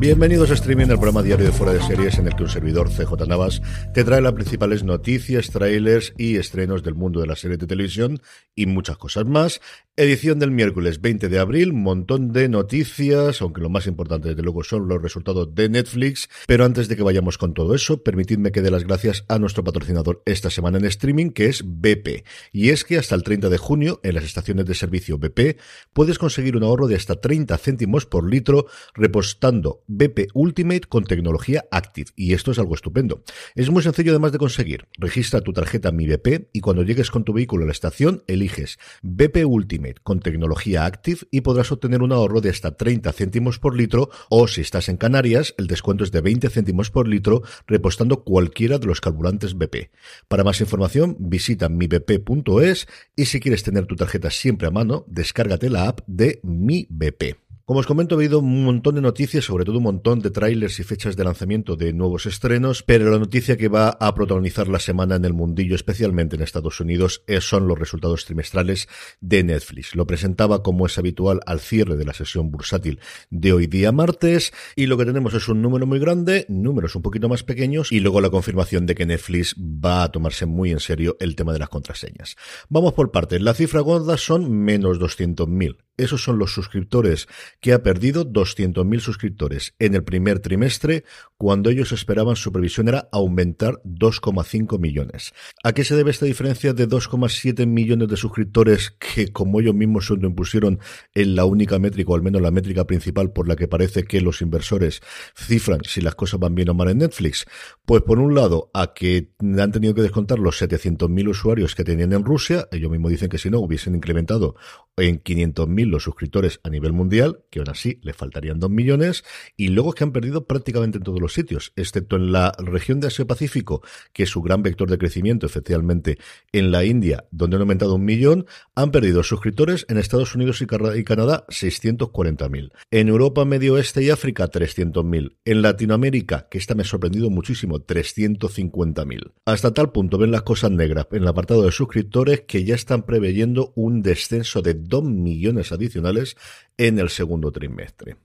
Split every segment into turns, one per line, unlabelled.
Bienvenidos a Streaming, el programa diario de Fuera de Series en el que un servidor, CJ Navas, te trae las principales noticias, trailers y estrenos del mundo de la serie de televisión y muchas cosas más. Edición del miércoles 20 de abril, montón de noticias, aunque lo más importante desde luego son los resultados de Netflix. Pero antes de que vayamos con todo eso, permitidme que dé las gracias a nuestro patrocinador esta semana en streaming, que es BP. Y es que hasta el 30 de junio, en las estaciones de servicio BP, puedes conseguir un ahorro de hasta 30 céntimos por litro repostando BP Ultimate con tecnología Active. Y esto es algo estupendo. Es muy sencillo además de conseguir. Registra tu tarjeta Mi BP y cuando llegues con tu vehículo a la estación, eliges BP Ultimate con tecnología Active y podrás obtener un ahorro de hasta 30 céntimos por litro o si estás en Canarias, el descuento es de 20 céntimos por litro repostando cualquiera de los carburantes BP. Para más información, visita mibp.es y si quieres tener tu tarjeta siempre a mano, descárgate la app de Mi BP. Como os comento, he habido un montón de noticias, sobre todo un montón de trailers y fechas de lanzamiento de nuevos estrenos, pero la noticia que va a protagonizar la semana en el mundillo, especialmente en Estados Unidos, son los resultados trimestrales de Netflix. Lo presentaba como es habitual al cierre de la sesión bursátil de hoy día martes, y lo que tenemos es un número muy grande, números un poquito más pequeños, y luego la confirmación de que Netflix va a tomarse muy en serio el tema de las contraseñas. Vamos por partes. La cifra gorda son menos 200.000. Esos son los suscriptores que ha perdido 200.000 suscriptores en el primer trimestre, cuando ellos esperaban su previsión era aumentar 2,5 millones. ¿A qué se debe esta diferencia de 2,7 millones de suscriptores que, como ellos mismos se impusieron en la única métrica, o al menos la métrica principal por la que parece que los inversores cifran si las cosas van bien o mal en Netflix? Pues por un lado, a que han tenido que descontar los 700.000 usuarios que tenían en Rusia, ellos mismos dicen que si no hubiesen incrementado en 500.000 los suscriptores a nivel mundial, que aún así le faltarían 2 millones, y luego es que han perdido prácticamente en todos los sitios, excepto en la región de Asia-Pacífico, que es su gran vector de crecimiento, efectivamente, en la India, donde han aumentado un millón, han perdido suscriptores en Estados Unidos y, Canadá 640.000. En Europa, Medio Oeste y África 300.000. En Latinoamérica, que esta me ha sorprendido muchísimo, 350.000. Hasta tal punto ven las cosas negras en el apartado de suscriptores que ya están preveyendo un descenso de 2 millones adicionales en el segundo trimestre.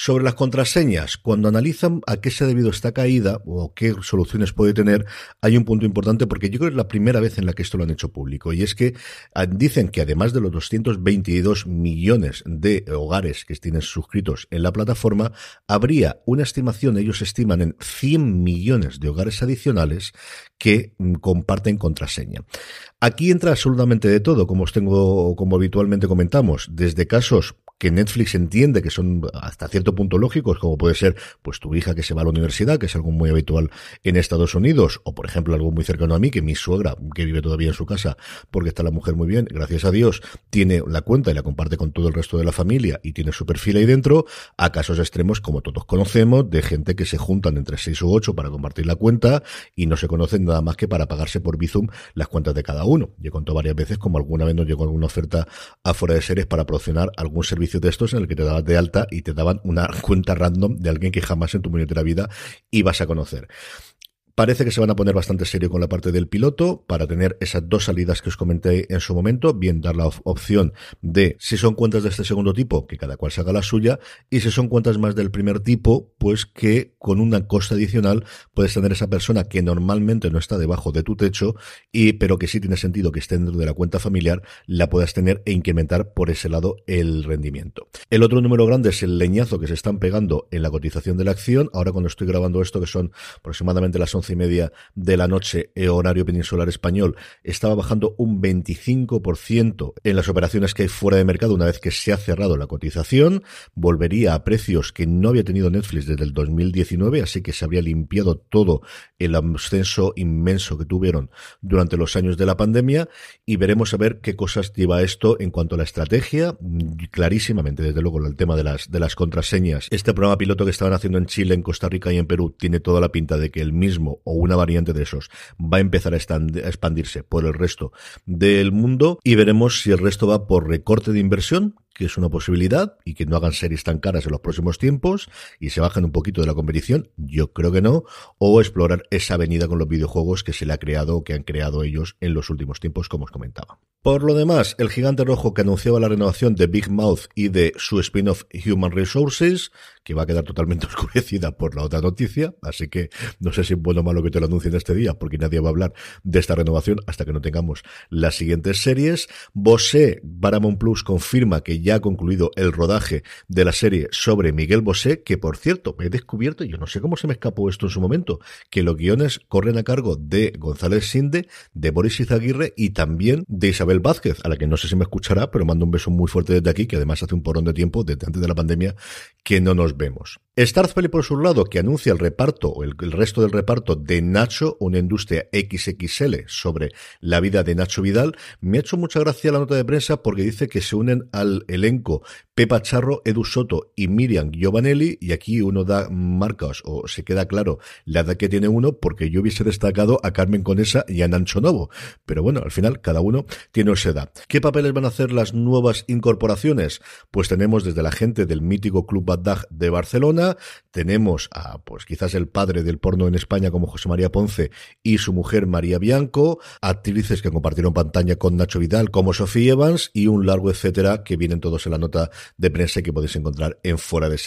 Sobre las contraseñas, cuando analizan a qué se ha debido esta caída o qué soluciones puede tener, hay un punto importante porque yo creo que es la primera vez en la que esto lo han hecho público y es que ah, dicen que además de los 222 millones de hogares que tienen suscritos en la plataforma, habría una estimación, ellos estiman en 100 millones de hogares adicionales que mm, comparten contraseña. Aquí entra absolutamente de todo, como os tengo, como habitualmente comentamos, desde casos que Netflix entiende que son hasta cierto punto lógicos, como puede ser pues tu hija que se va a la universidad, que es algo muy habitual en Estados Unidos, o por ejemplo algo muy cercano a mí, que mi suegra, que vive todavía en su casa, porque está la mujer muy bien, gracias a Dios, tiene la cuenta y la comparte con todo el resto de la familia y tiene su perfil ahí dentro, a casos extremos como todos conocemos, de gente que se juntan entre seis u ocho para compartir la cuenta y no se conocen nada más que para pagarse por Bizum las cuentas de cada uno. Yo he contado varias veces como alguna vez nos llegó alguna oferta afuera de series para promocionar algún servicio de estos en el que te dabas de alta y te daban una cuenta random de alguien que jamás en tu la vida ibas a conocer. Parece que se van a poner bastante serio con la parte del piloto para tener esas dos salidas que os comenté en su momento, bien dar la opción de si son cuentas de este segundo tipo, que cada cual se haga la suya, y si son cuentas más del primer tipo, pues que con una costa adicional puedes tener esa persona que normalmente no está debajo de tu techo, y pero que sí tiene sentido que esté dentro de la cuenta familiar, la puedas tener e incrementar por ese lado el rendimiento. El otro número grande es el leñazo que se están pegando en la cotización de la acción. Ahora cuando estoy grabando esto, que son aproximadamente las 11 y media de la noche, eh, horario peninsular español, estaba bajando un 25% en las operaciones que hay fuera de mercado una vez que se ha cerrado la cotización. Volvería a precios que no había tenido Netflix desde el 2019, así que se habría limpiado todo el ascenso inmenso que tuvieron durante los años de la pandemia y veremos a ver qué cosas lleva esto en cuanto a la estrategia. Clarísimamente, desde luego, el tema de las, de las contraseñas. Este programa piloto que estaban haciendo en Chile, en Costa Rica y en Perú tiene toda la pinta de que el mismo o una variante de esos va a empezar a, expandirse por el resto del mundo y veremos si el resto va por recorte de inversión, que es una posibilidad, y que no hagan series tan caras en los próximos tiempos y se bajen un poquito de la competición, yo creo que no, o explorar esa avenida con los videojuegos que se le ha creado o que han creado ellos en los últimos tiempos, como os comentaba. Por lo demás, el gigante rojo que anunciaba la renovación de Big Mouth y de su spin-off Human Resources, que va a quedar totalmente oscurecida por la otra noticia, así que no sé si es bueno o malo que te lo anuncien este día, porque nadie va a hablar de esta renovación hasta que no tengamos las siguientes series. Bosé, Paramount Plus confirma que ya ya ha concluido el rodaje de la serie sobre Miguel Bosé, que por cierto, he descubierto, yo no sé cómo se me escapó esto en su momento, que los guiones corren a cargo de González Sinde, de Boris Izaguirre y también de Isabel Vázquez, a la que no sé si me escuchará, pero mando un beso muy fuerte desde aquí, que además hace un porón de tiempo, desde antes de la pandemia, que no nos vemos. Starzfeld, por su lado, que anuncia el reparto, el, resto del reparto de Nacho, una industria XXL sobre la vida de Nacho Vidal, me ha hecho mucha gracia la nota de prensa porque dice que se unen al elenco Pepa Charro, Edu Soto y Miriam Giovanelli, y aquí uno da marcas o se queda claro la edad que tiene uno, porque yo hubiese destacado a Carmen Conesa y a Nancho Novo. Pero bueno, al final cada uno tiene esa edad. ¿Qué papeles van a hacer las nuevas incorporaciones? Pues tenemos desde la gente del mítico Club Badag de Barcelona, tenemos a, pues quizás el padre del porno en España como José María Ponce y su mujer María Bianco, actrices que compartieron pantalla con Nacho Vidal como Sofía Evans y un largo etcétera que vienen todos en la nota de prensa que podéis encontrar en fuera de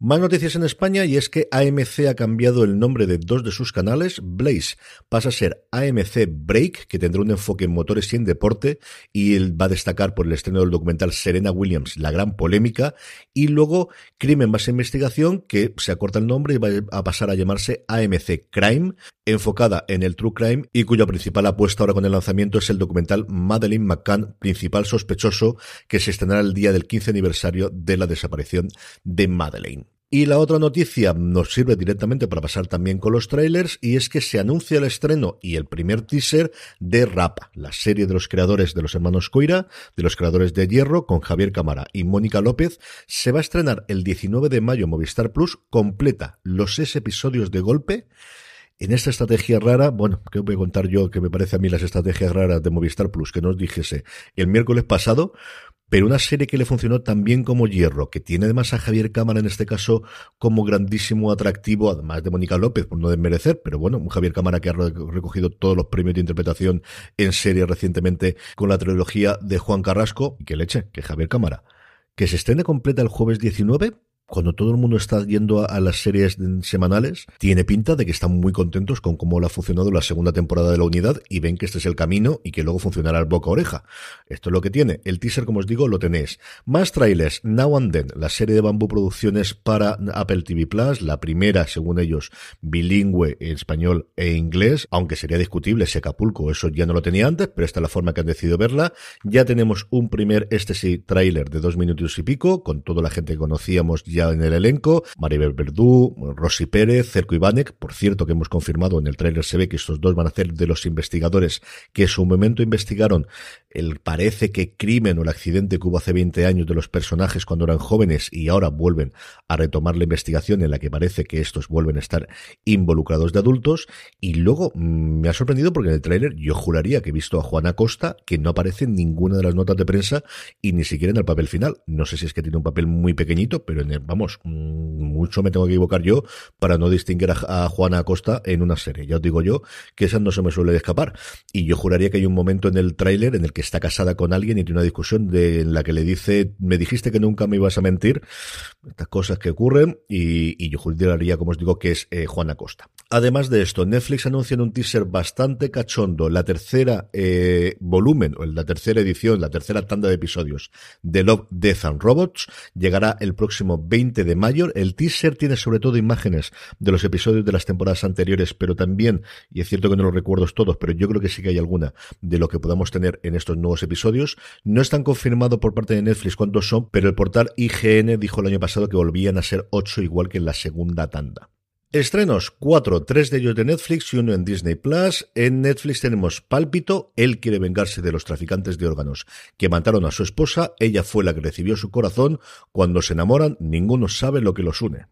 más noticias en España y es que AMC ha cambiado el nombre de dos de sus canales. Blaze pasa a ser AMC Break, que tendrá un enfoque en motores y en deporte, y él va a destacar por el estreno del documental Serena Williams, la gran polémica, y luego Crimen más investigación, que se acorta el nombre y va a pasar a llamarse AMC Crime, enfocada en el true crime y cuya principal apuesta ahora con el lanzamiento es el documental Madeleine McCann, principal sospechoso, que se estrenará el día del 15 aniversario de la desaparición de Madeleine. Y la otra noticia nos sirve directamente para pasar también con los trailers y es que se anuncia el estreno y el primer teaser de Rap, la serie de los creadores de los hermanos Coira, de los creadores de Hierro, con Javier Cámara y Mónica López. Se va a estrenar el 19 de mayo en Movistar Plus, completa los seis episodios de golpe en esta estrategia rara, bueno, ¿qué voy a contar yo que me parece a mí las estrategias raras de Movistar Plus que nos dijese el miércoles pasado? Pero una serie que le funcionó tan bien como Hierro, que tiene además a Javier Cámara en este caso como grandísimo atractivo, además de Mónica López, por no desmerecer, pero bueno, un Javier Cámara que ha recogido todos los premios de interpretación en serie recientemente con la trilogía de Juan Carrasco, y que leche, que Javier Cámara, que se estrene completa el jueves 19, cuando todo el mundo está yendo a, las series semanales, tiene pinta de que están muy contentos con cómo le ha funcionado la segunda temporada de la unidad y ven que este es el camino y que luego funcionará boca oreja. Esto es lo que tiene. El teaser, como os digo, lo tenéis. Más trailers. Now and Then, la serie de Bambú Producciones para Apple TV Plus, la primera, según ellos, bilingüe en español e inglés, aunque sería discutible si Acapulco eso ya no lo tenía antes, pero esta es la forma que han decidido verla. Ya tenemos un primer, este sí, tráiler de dos minutos y pico, con toda la gente que conocíamos ya en el elenco, Maribel Verdú, Rosy Pérez, Cerco Ivanek, por cierto que hemos confirmado en el tráiler se ve que estos dos van a ser de los investigadores que en su momento investigaron el parece que crimen o el accidente que hubo hace 20 años de los personajes cuando eran jóvenes y ahora vuelven a retomar la investigación en la que parece que estos vuelven a estar involucrados de adultos y luego mm, me ha sorprendido porque en el tráiler yo juraría que he visto a Juana Costa que no aparece en ninguna de las notas de prensa y ni siquiera en el papel final. No sé si es que tiene un papel muy pequeñito, pero en vamos, mm, mucho me tengo que equivocar yo para no distinguir a, a Juana Costa en una serie. Ya os digo yo que esa no se me suele escapar y yo juraría que hay un momento en el tráiler en el que está casada con alguien y tiene una discusión en la que le dice, me dijiste que nunca me ibas a mentir, estas cosas que ocurren, y, y yo juraría, como os digo, que es eh, Juana Costa. Además de esto, Netflix anuncia en un teaser bastante cachondo la tercera eh, volumen, o la tercera edición, la tercera tanda de episodios de Love, Death and Robots. Llegará el próximo 20 de mayo. El teaser tiene sobre todo imágenes de los episodios de las temporadas anteriores, pero también, y es cierto que no los recuerdo todos, pero yo creo que sí que hay alguna de lo que podamos tener en estos nuevos episodios. No están confirmados por parte de Netflix cuántos son, pero el portal IGN dijo el año pasado que volvían a ser ocho igual que en la segunda tanda. Estrenos, cuatro, tres de ellos de Netflix y uno en Disney Plus. En Netflix tenemos Pálpito, él quiere vengarse de los traficantes de órganos que mataron a su esposa, ella fue la que recibió su corazón, cuando se enamoran ninguno sabe lo que los une.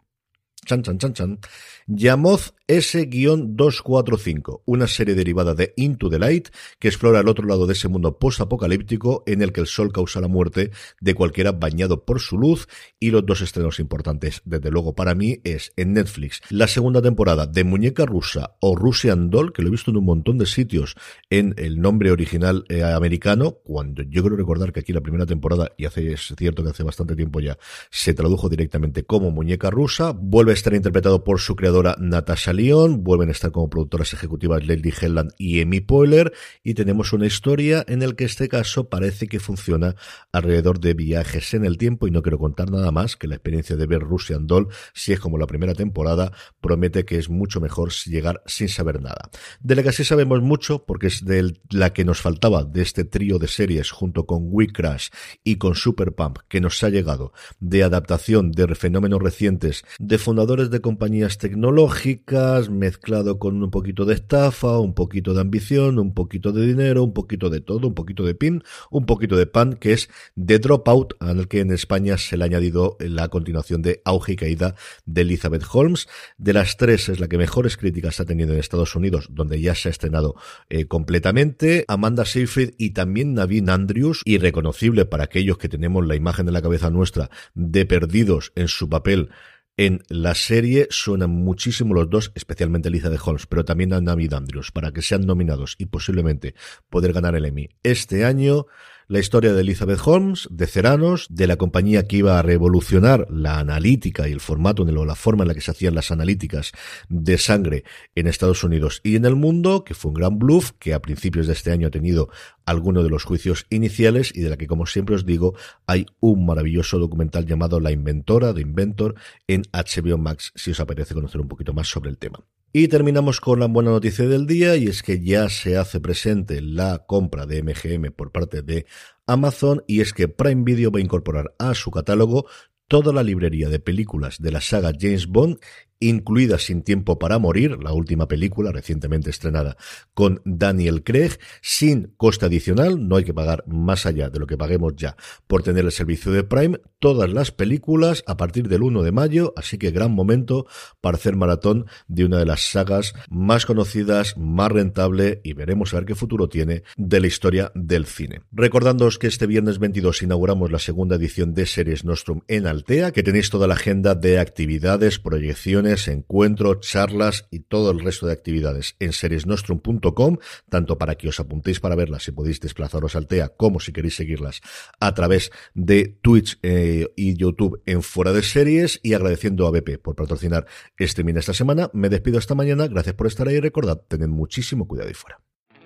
Chan, chan, chan, chan. Yamoz S-245, una serie derivada de Into the Light que explora el otro lado de ese mundo post-apocalíptico en el que el sol causa la muerte de cualquiera bañado por su luz y los dos estrenos importantes, desde luego para mí, es en Netflix la segunda temporada de Muñeca Rusa o Russian Doll, que lo he visto en un montón de sitios en el nombre original eh, americano, cuando yo creo recordar que aquí la primera temporada, y hace, es cierto que hace bastante tiempo ya, se tradujo directamente como Muñeca Rusa, vuelve a estar interpretado por su creadora Natasha León, vuelven a estar como productoras ejecutivas Lady Helland y Amy Poehler, y tenemos una historia en el que este caso parece que funciona alrededor de viajes en el tiempo, y no quiero contar nada más que la experiencia de ver Russian Doll, si es como la primera temporada, promete que es mucho mejor llegar sin saber nada. De la que sí sabemos mucho, porque es de la que nos faltaba de este trío de series junto con We Crash y con Super Pump, que nos ha llegado de adaptación de fenómenos recientes de de compañías tecnológicas, mezclado con un poquito de estafa, un poquito de ambición, un poquito de dinero, un poquito de todo, un poquito de pin, un poquito de pan, que es The Dropout, al que en España se le ha añadido la continuación de Auge y Caída de Elizabeth Holmes. De las tres es la que mejores críticas ha tenido en Estados Unidos, donde ya se ha estrenado eh, completamente. Amanda Seyfried y también Navin Andrews, irreconocible para aquellos que tenemos la imagen en la cabeza nuestra de perdidos en su papel en la serie suenan muchísimo los dos, especialmente Lisa de Holmes, pero también a Navid Andrews, para que sean nominados y posiblemente poder ganar el Emmy este año la historia de Elizabeth Holmes, de Ceranos, de la compañía que iba a revolucionar la analítica y el formato o la forma en la que se hacían las analíticas de sangre en Estados Unidos y en el mundo, que fue un gran bluff, que a principios de este año ha tenido alguno de los juicios iniciales y de la que, como siempre os digo, hay un maravilloso documental llamado La Inventora, de Inventor, en HBO Max, si os apetece conocer un poquito más sobre el tema. Y terminamos con la buena noticia del día y es que ya se hace presente la compra de MGM por parte de Amazon y es que Prime Video va a incorporar a su catálogo toda la librería de películas de la saga James Bond incluida Sin Tiempo para Morir, la última película recientemente estrenada con Daniel Craig, sin coste adicional, no hay que pagar más allá de lo que paguemos ya por tener el servicio de Prime, todas las películas a partir del 1 de mayo, así que gran momento para hacer maratón de una de las sagas más conocidas, más rentable y veremos a ver qué futuro tiene de la historia del cine. Recordándoos que este viernes 22 inauguramos la segunda edición de Series Nostrum en Altea, que tenéis toda la agenda de actividades, proyecciones, reuniones, encuentros, charlas y todo el resto de actividades en seriesnostrum.com, tanto para que os apuntéis para verlas si podéis desplazaros al TEA, como si queréis seguirlas a través de Twitch eh, y YouTube en Fuera de Series y agradeciendo a BP por patrocinar este min esta semana. Me despido esta mañana, gracias por estar ahí recordad, tened muchísimo cuidado y fuera.